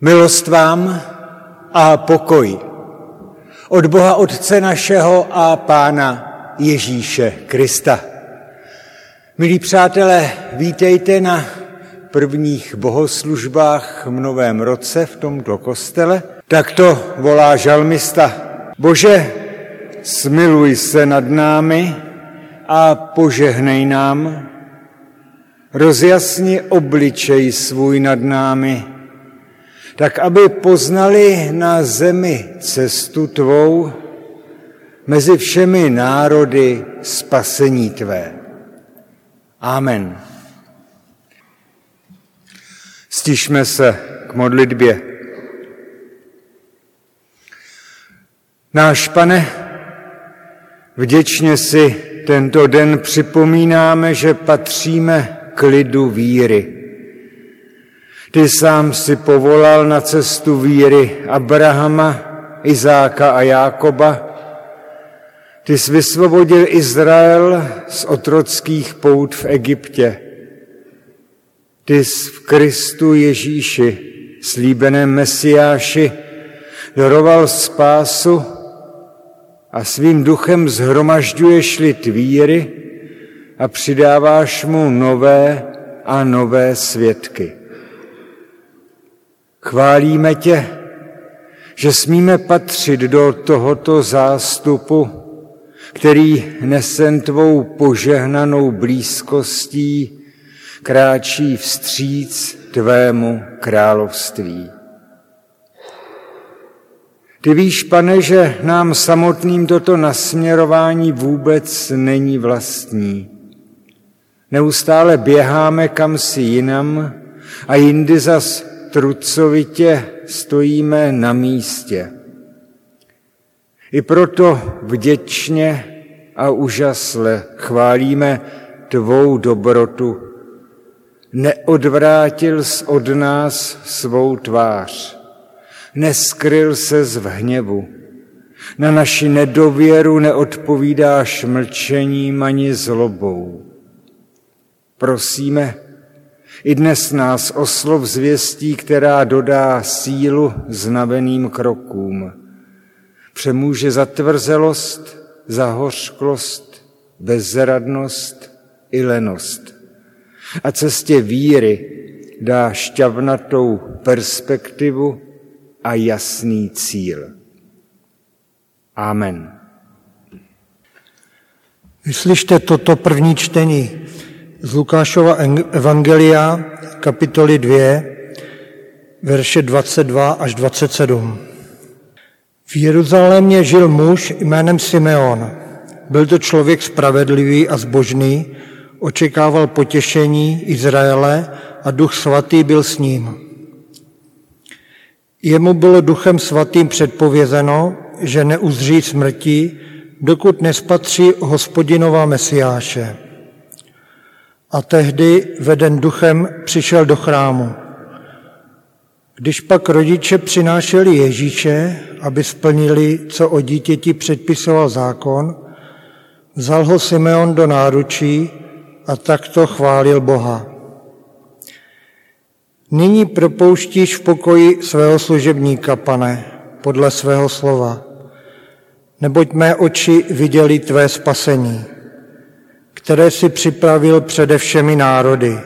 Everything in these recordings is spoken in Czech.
Milost vám a pokoj od Boha Otce našeho a Pána Ježíše Krista. Milí přátelé, vítejte na prvních bohoslužbách v novém roce v tomto kostele. Tak to volá žalmista. Bože, smiluj se nad námi a požehnej nám. Rozjasni obličej svůj nad námi, tak aby poznali na zemi cestu tvou mezi všemi národy spasení tvé. Amen. Stišme se k modlitbě. Náš pane, vděčně si tento den připomínáme, že patříme k lidu víry ty sám si povolal na cestu víry Abrahama, Izáka a Jákoba. Ty jsi vysvobodil Izrael z otrockých pout v Egyptě. Ty jsi v Kristu Ježíši, slíbeném Mesiáši, daroval spásu a svým duchem zhromažďuješ lid víry a přidáváš mu nové a nové svědky. Chválíme tě, že smíme patřit do tohoto zástupu, který nesen tvou požehnanou blízkostí kráčí vstříc tvému království. Ty víš, pane, že nám samotným toto nasměrování vůbec není vlastní. Neustále běháme kam si jinam a jindy zas trucovitě stojíme na místě. I proto vděčně a úžasle chválíme tvou dobrotu. Neodvrátil jsi od nás svou tvář, neskryl se z hněvu. Na naši nedověru neodpovídáš mlčením ani zlobou. Prosíme, i dnes nás oslov zvěstí, která dodá sílu znaveným krokům. Přemůže zatvrzelost, zahořklost, bezradnost i lenost. A cestě víry dá šťavnatou perspektivu a jasný cíl. Amen. Vyslyšte toto první čtení z Lukášova Evangelia, kapitoly 2, verše 22 až 27. V Jeruzalémě žil muž jménem Simeon. Byl to člověk spravedlivý a zbožný, očekával potěšení Izraele a duch svatý byl s ním. Jemu bylo duchem svatým předpovězeno, že neuzří smrti, dokud nespatří hospodinova Mesiáše a tehdy veden duchem přišel do chrámu. Když pak rodiče přinášeli Ježíše, aby splnili, co o dítěti předpisoval zákon, vzal ho Simeon do náručí a takto chválil Boha. Nyní propouštíš v pokoji svého služebníka, pane, podle svého slova, neboť mé oči viděli tvé spasení které si připravil přede všemi národy.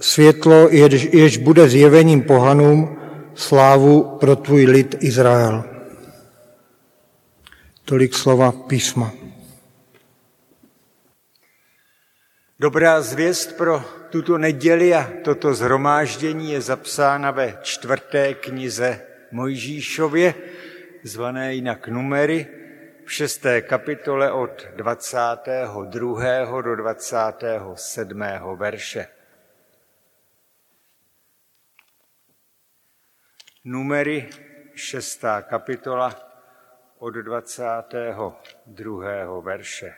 Světlo, jež, jež bude zjevením pohanům, slávu pro tvůj lid Izrael. Tolik slova písma. Dobrá zvěst pro tuto neděli a toto zhromáždění je zapsána ve čtvrté knize Mojžíšově, zvané jinak numery, v šesté kapitole od 22. do 27. verše. Numery šestá kapitola od 22. verše.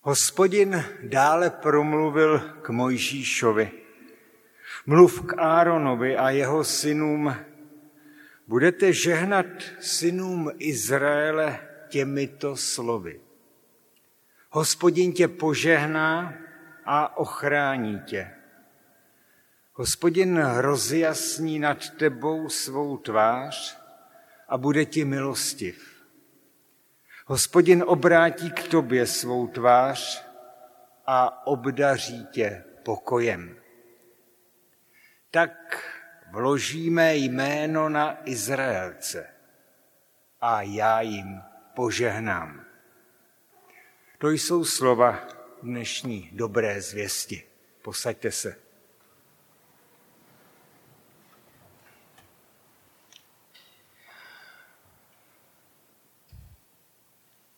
Hospodin dále promluvil k Mojžíšovi. Mluv k Áronovi a jeho synům. Budete žehnat synům Izraele těmito slovy. Hospodin tě požehná a ochrání tě. Hospodin rozjasní nad tebou svou tvář a bude ti milostiv. Hospodin obrátí k tobě svou tvář a obdaří tě pokojem. Tak vložíme jméno na Izraelce a já jim požehnám. To jsou slova dnešní dobré zvěsti. Posaďte se.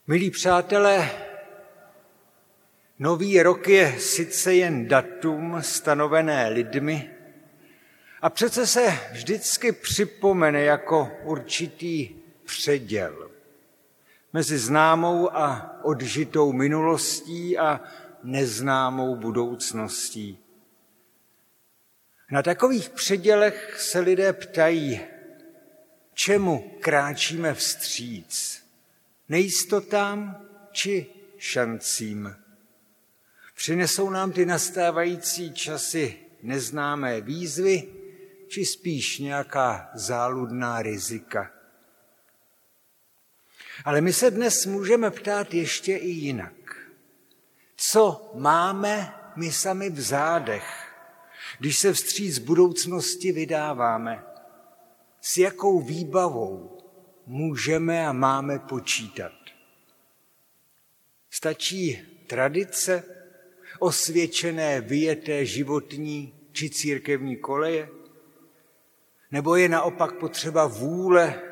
Milí přátelé, nový rok je sice jen datum stanovené lidmi, a přece se vždycky připomene jako určitý předěl mezi známou a odžitou minulostí a neznámou budoucností. Na takových předělech se lidé ptají, čemu kráčíme vstříc? Nejistotám či šancím? Přinesou nám ty nastávající časy neznámé výzvy, či spíš nějaká záludná rizika? Ale my se dnes můžeme ptát ještě i jinak. Co máme my sami v zádech, když se vstříc budoucnosti vydáváme? S jakou výbavou můžeme a máme počítat? Stačí tradice, osvědčené vyjeté životní či církevní koleje? Nebo je naopak potřeba vůle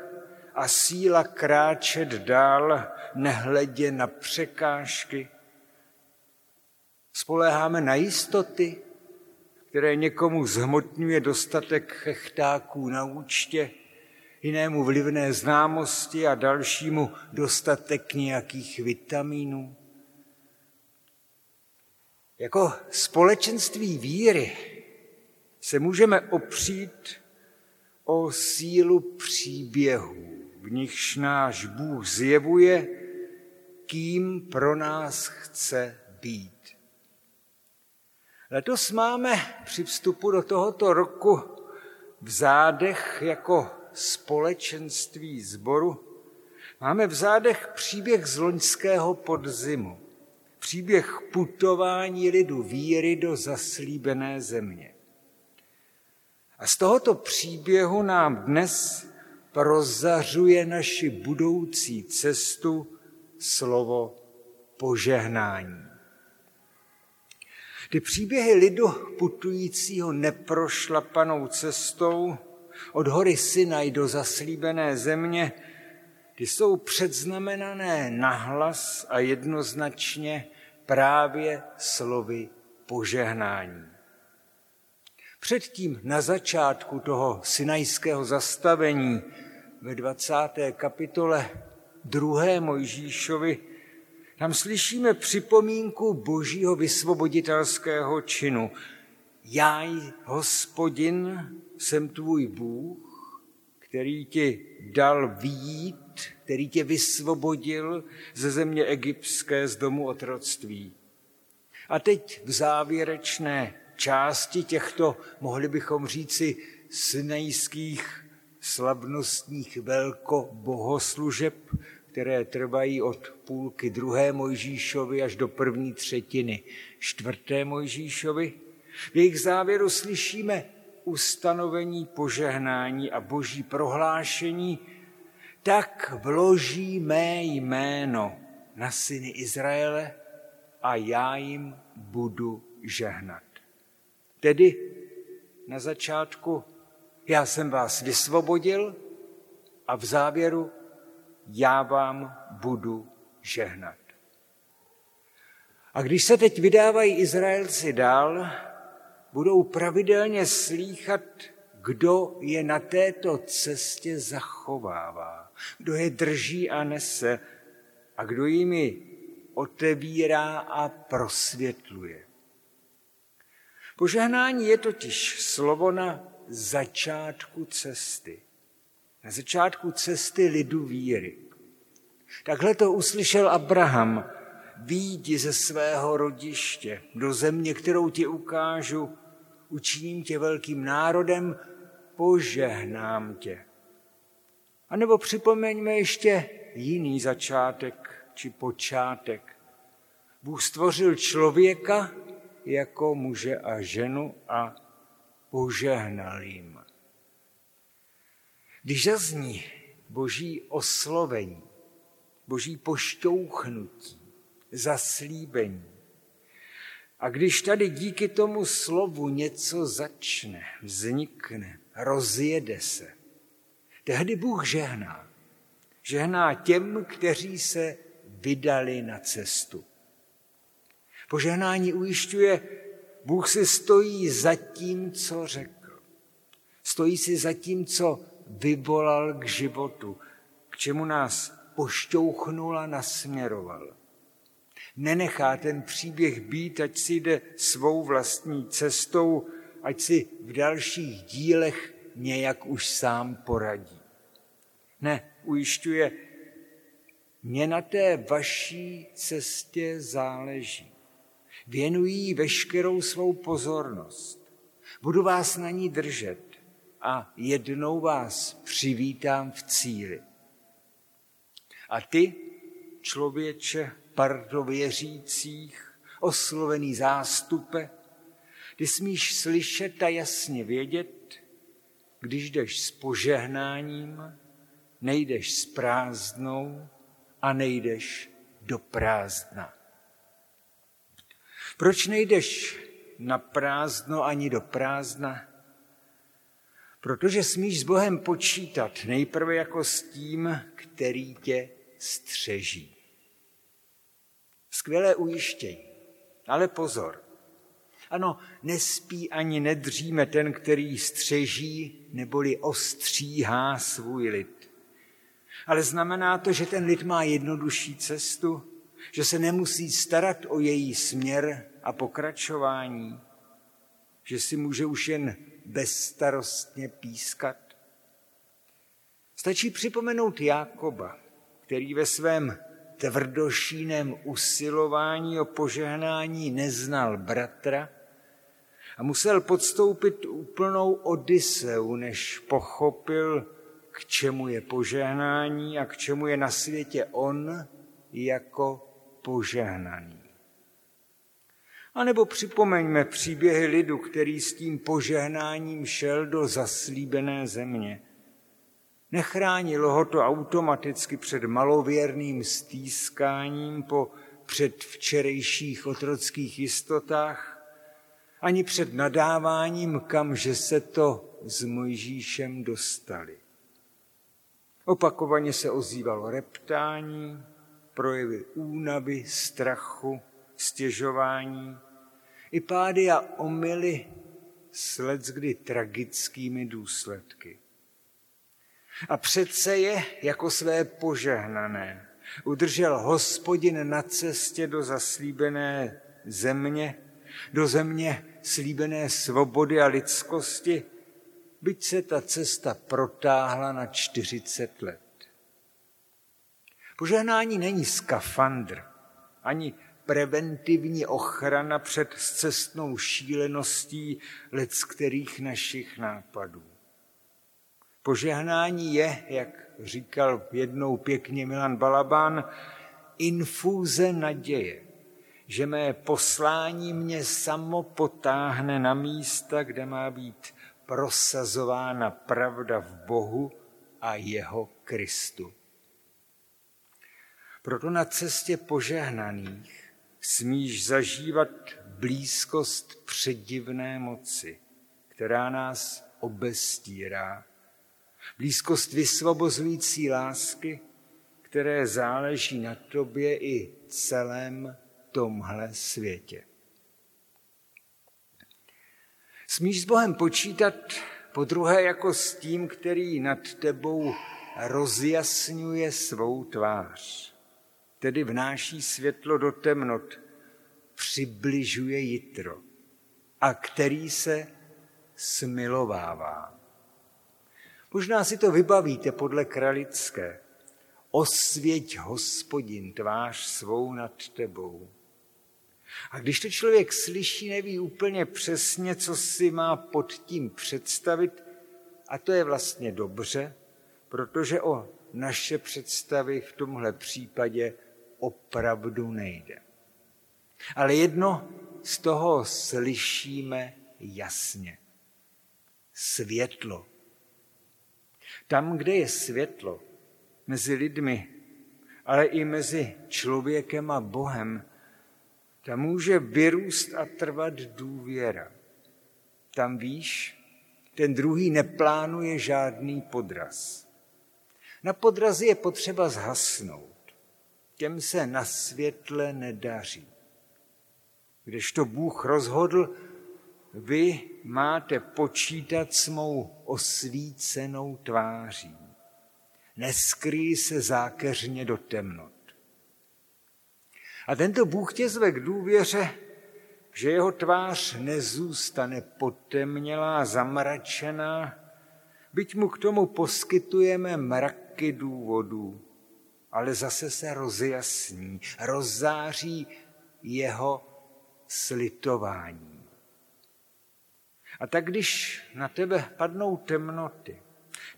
a síla kráčet dál, nehledě na překážky. Spoléháme na jistoty, které někomu zhmotňuje dostatek chechtáků na účtě, jinému vlivné známosti a dalšímu dostatek nějakých vitamínů. Jako společenství víry se můžeme opřít o sílu příběhů, v nichž náš Bůh zjevuje, kým pro nás chce být. Letos máme při vstupu do tohoto roku v zádech jako společenství zboru, máme v zádech příběh z loňského podzimu, příběh putování lidu víry do zaslíbené země. A z tohoto příběhu nám dnes prozařuje naši budoucí cestu slovo požehnání. Ty příběhy lidu putujícího neprošlapanou cestou od hory Sinaj do zaslíbené země, ty jsou předznamenané nahlas a jednoznačně právě slovy požehnání. Předtím na začátku toho sinajského zastavení ve 20. kapitole 2. Mojžíšovi tam slyšíme připomínku božího vysvoboditelského činu. Já, hospodin, jsem tvůj Bůh, který ti dal výjít, který tě vysvobodil ze země egyptské z domu otroctví. A teď v závěrečné části těchto, mohli bychom říci, synejských slavnostních velkobohoslužeb, které trvají od půlky druhé Mojžíšovi až do první třetiny čtvrté Mojžíšovi. V jejich závěru slyšíme ustanovení požehnání a boží prohlášení, tak vloží mé jméno na syny Izraele a já jim budu žehnat. Tedy na začátku já jsem vás vysvobodil a v závěru já vám budu žehnat. A když se teď vydávají Izraelci dál, budou pravidelně slýchat, kdo je na této cestě zachovává, kdo je drží a nese a kdo jimi otevírá a prosvětluje. Požehnání je totiž slovo na začátku cesty. Na začátku cesty lidu víry. Takhle to uslyšel Abraham, výjdi ze svého rodiště do země, kterou ti ukážu, učiním tě velkým národem, požehnám tě. A nebo připomeňme ještě jiný začátek či počátek. Bůh stvořil člověka jako muže a ženu a požehnal jim. Když zazní boží oslovení, boží pošťouchnutí, zaslíbení, a když tady díky tomu slovu něco začne, vznikne, rozjede se, tehdy Bůh žehná. Žehná těm, kteří se vydali na cestu. Požehnání ujišťuje, Bůh si stojí za tím, co řekl. Stojí si za tím, co vyvolal k životu, k čemu nás pošťouchnul a nasměroval. Nenechá ten příběh být, ať si jde svou vlastní cestou, ať si v dalších dílech nějak už sám poradí. Ne, ujišťuje, mě na té vaší cestě záleží. Věnují veškerou svou pozornost. Budu vás na ní držet a jednou vás přivítám v cíli. A ty, člověče, pardo věřících, oslovený zástupe, ty smíš slyšet a jasně vědět, když jdeš s požehnáním, nejdeš s prázdnou a nejdeš do prázdna. Proč nejdeš na prázdno ani do prázdna? Protože smíš s Bohem počítat nejprve jako s tím, který tě střeží. Skvělé ujištění, ale pozor. Ano, nespí ani nedříme ten, který střeží neboli ostříhá svůj lid. Ale znamená to, že ten lid má jednodušší cestu, že se nemusí starat o její směr a pokračování, že si může už jen bezstarostně pískat. Stačí připomenout Jákoba, který ve svém tvrdošíném usilování o požehnání neznal bratra a musel podstoupit úplnou odiseu, než pochopil, k čemu je požehnání a k čemu je na světě on jako požehnaný. A nebo připomeňme příběhy lidu, který s tím požehnáním šel do zaslíbené země. Nechránilo ho to automaticky před malověrným stýskáním po předvčerejších otrockých jistotách, ani před nadáváním, kamže se to s Mojžíšem dostali. Opakovaně se ozývalo reptání, projevy únavy, strachu, stěžování, i pády a omily s kdy tragickými důsledky. A přece je jako své požehnané. Udržel hospodin na cestě do zaslíbené země, do země slíbené svobody a lidskosti, byť se ta cesta protáhla na 40 let. Požehnání není skafandr, ani preventivní ochrana před cestnou šíleností let z kterých našich nápadů. Požehnání je, jak říkal jednou pěkně Milan Balabán, infúze naděje, že mé poslání mě samo potáhne na místa, kde má být prosazována pravda v Bohu a jeho Kristu. Proto na cestě požehnaných smíš zažívat blízkost předivné moci, která nás obestírá. Blízkost vysvobozující lásky, které záleží na tobě i celém tomhle světě. Smíš s Bohem počítat po druhé jako s tím, který nad tebou rozjasňuje svou tvář tedy vnáší světlo do temnot, přibližuje jitro a který se smilovává. Možná si to vybavíte podle kralické. Osvěť hospodin tvář svou nad tebou. A když to člověk slyší, neví úplně přesně, co si má pod tím představit, a to je vlastně dobře, protože o naše představy v tomhle případě opravdu nejde. Ale jedno z toho slyšíme jasně. Světlo. Tam, kde je světlo, mezi lidmi, ale i mezi člověkem a Bohem, tam může vyrůst a trvat důvěra. Tam víš, ten druhý neplánuje žádný podraz. Na podrazy je potřeba zhasnout. Těm se na světle nedaří. Kdežto Bůh rozhodl, vy máte počítat s mou osvícenou tváří. Neskrý se zákeřně do temnot. A tento Bůh tě zve k důvěře, že jeho tvář nezůstane potemnělá, zamračená, byť mu k tomu poskytujeme mraky důvodů, ale zase se rozjasní, rozzáří jeho slitování. A tak když na tebe padnou temnoty,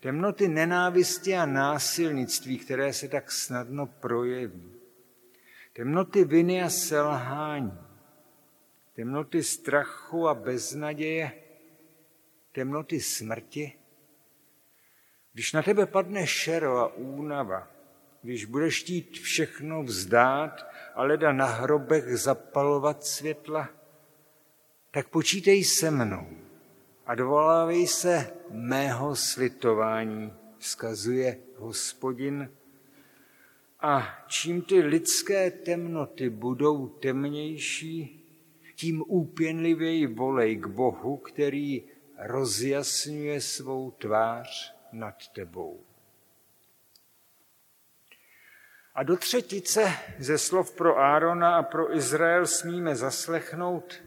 temnoty nenávisti a násilnictví, které se tak snadno projeví, temnoty viny a selhání, temnoty strachu a beznaděje, temnoty smrti, když na tebe padne šero a únava, když budeš chtít všechno vzdát a leda na hrobech zapalovat světla, tak počítej se mnou a dovolávej se mého slitování, vzkazuje hospodin. A čím ty lidské temnoty budou temnější, tím úpěnlivěji volej k Bohu, který rozjasňuje svou tvář nad tebou. A do třetice ze slov pro Árona a pro Izrael smíme zaslechnout,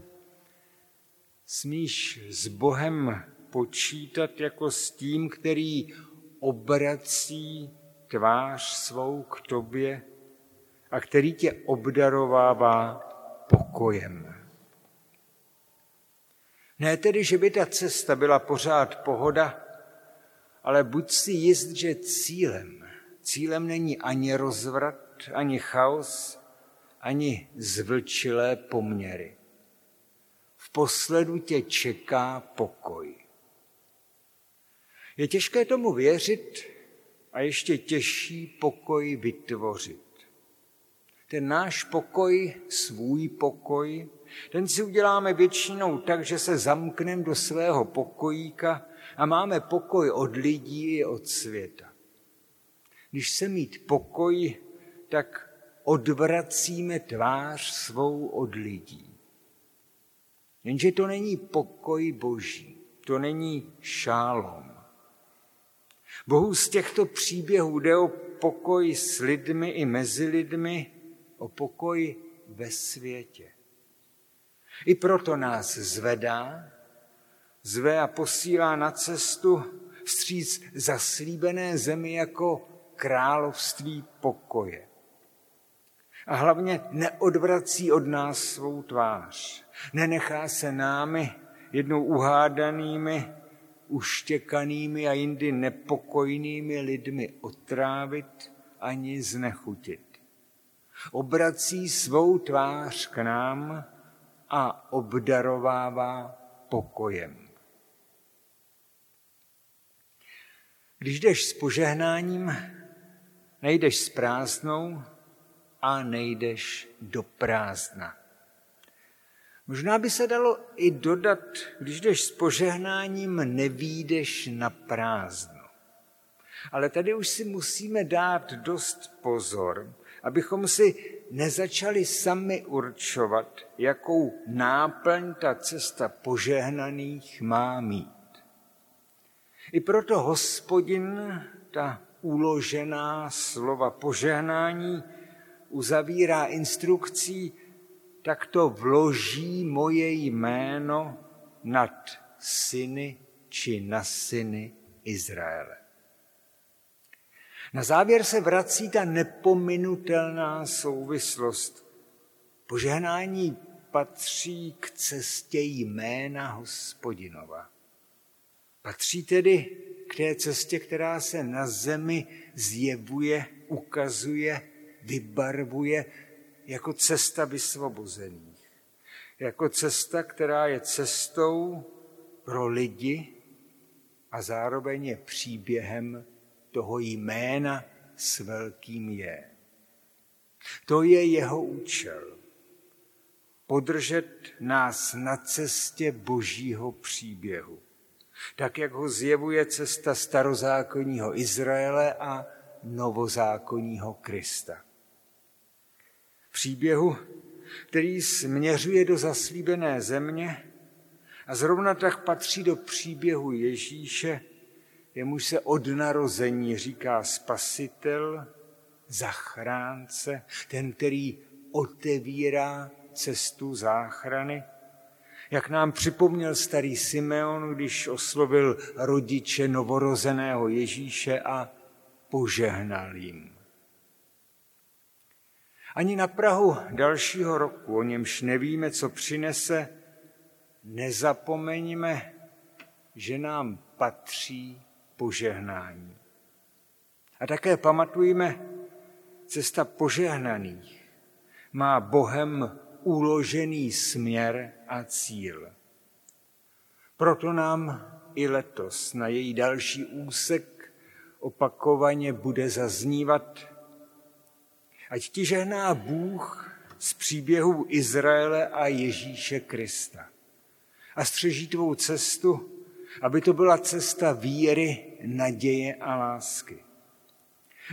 smíš s Bohem počítat jako s tím, který obrací tvář svou k tobě a který tě obdarovává pokojem. Ne tedy, že by ta cesta byla pořád pohoda, ale buď si jist, že cílem, cílem není ani rozvrat, ani chaos, ani zvlčilé poměry. V posledu tě čeká pokoj. Je těžké tomu věřit a ještě těžší pokoj vytvořit. Ten náš pokoj, svůj pokoj, ten si uděláme většinou tak, že se zamkneme do svého pokojíka a máme pokoj od lidí i od světa. Když se mít pokoj, tak odvracíme tvář svou od lidí. Jenže to není pokoj boží, to není šálom. Bohu z těchto příběhů jde o pokoj s lidmi i mezi lidmi, o pokoj ve světě. I proto nás zvedá, zve a posílá na cestu vstříc zaslíbené zemi jako království pokoje. A hlavně neodvrací od nás svou tvář. Nenechá se námi jednou uhádanými, uštěkanými a jindy nepokojnými lidmi otrávit ani znechutit. Obrací svou tvář k nám a obdarovává pokojem. Když jdeš s požehnáním, nejdeš s prázdnou a nejdeš do prázdna. Možná by se dalo i dodat, když jdeš s požehnáním, nevídeš na prázdno. Ale tady už si musíme dát dost pozor, abychom si nezačali sami určovat, jakou náplň ta cesta požehnaných má mít. I proto hospodin ta uložená slova požehnání uzavírá instrukcí, tak to vloží moje jméno nad syny či na syny Izraele. Na závěr se vrací ta nepominutelná souvislost. Požehnání patří k cestě jména hospodinova. Patří tedy té cestě, která se na zemi zjevuje, ukazuje, vybarvuje jako cesta vysvobozených. Jako cesta, která je cestou pro lidi a zároveň je příběhem toho jména s velkým je. To je jeho účel. Podržet nás na cestě božího příběhu. Tak, jak ho zjevuje cesta starozákonního Izraele a novozákonního Krista. Příběhu, který směřuje do zaslíbené země a zrovna tak patří do příběhu Ježíše, jemuž se od narození říká spasitel, zachránce, ten, který otevírá cestu záchrany. Jak nám připomněl starý Simeon, když oslovil rodiče novorozeného Ježíše a požehnal jim. Ani na Prahu dalšího roku, o němž nevíme, co přinese, nezapomeňme, že nám patří požehnání. A také pamatujme, cesta požehnaných má Bohem uložený směr a cíl. Proto nám i letos na její další úsek opakovaně bude zaznívat, ať ti žehná Bůh z příběhu Izraele a Ježíše Krista a střeží tvou cestu, aby to byla cesta víry, naděje a lásky.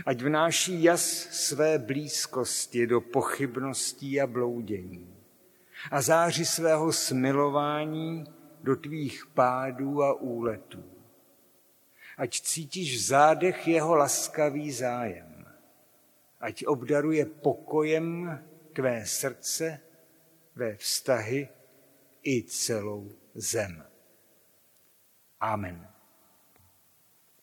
Ať vnáší jas své blízkosti do pochybností a bloudění a záři svého smilování do tvých pádů a úletů. Ať cítíš v zádech jeho laskavý zájem. Ať obdaruje pokojem tvé srdce, tvé vztahy i celou zem. Amen.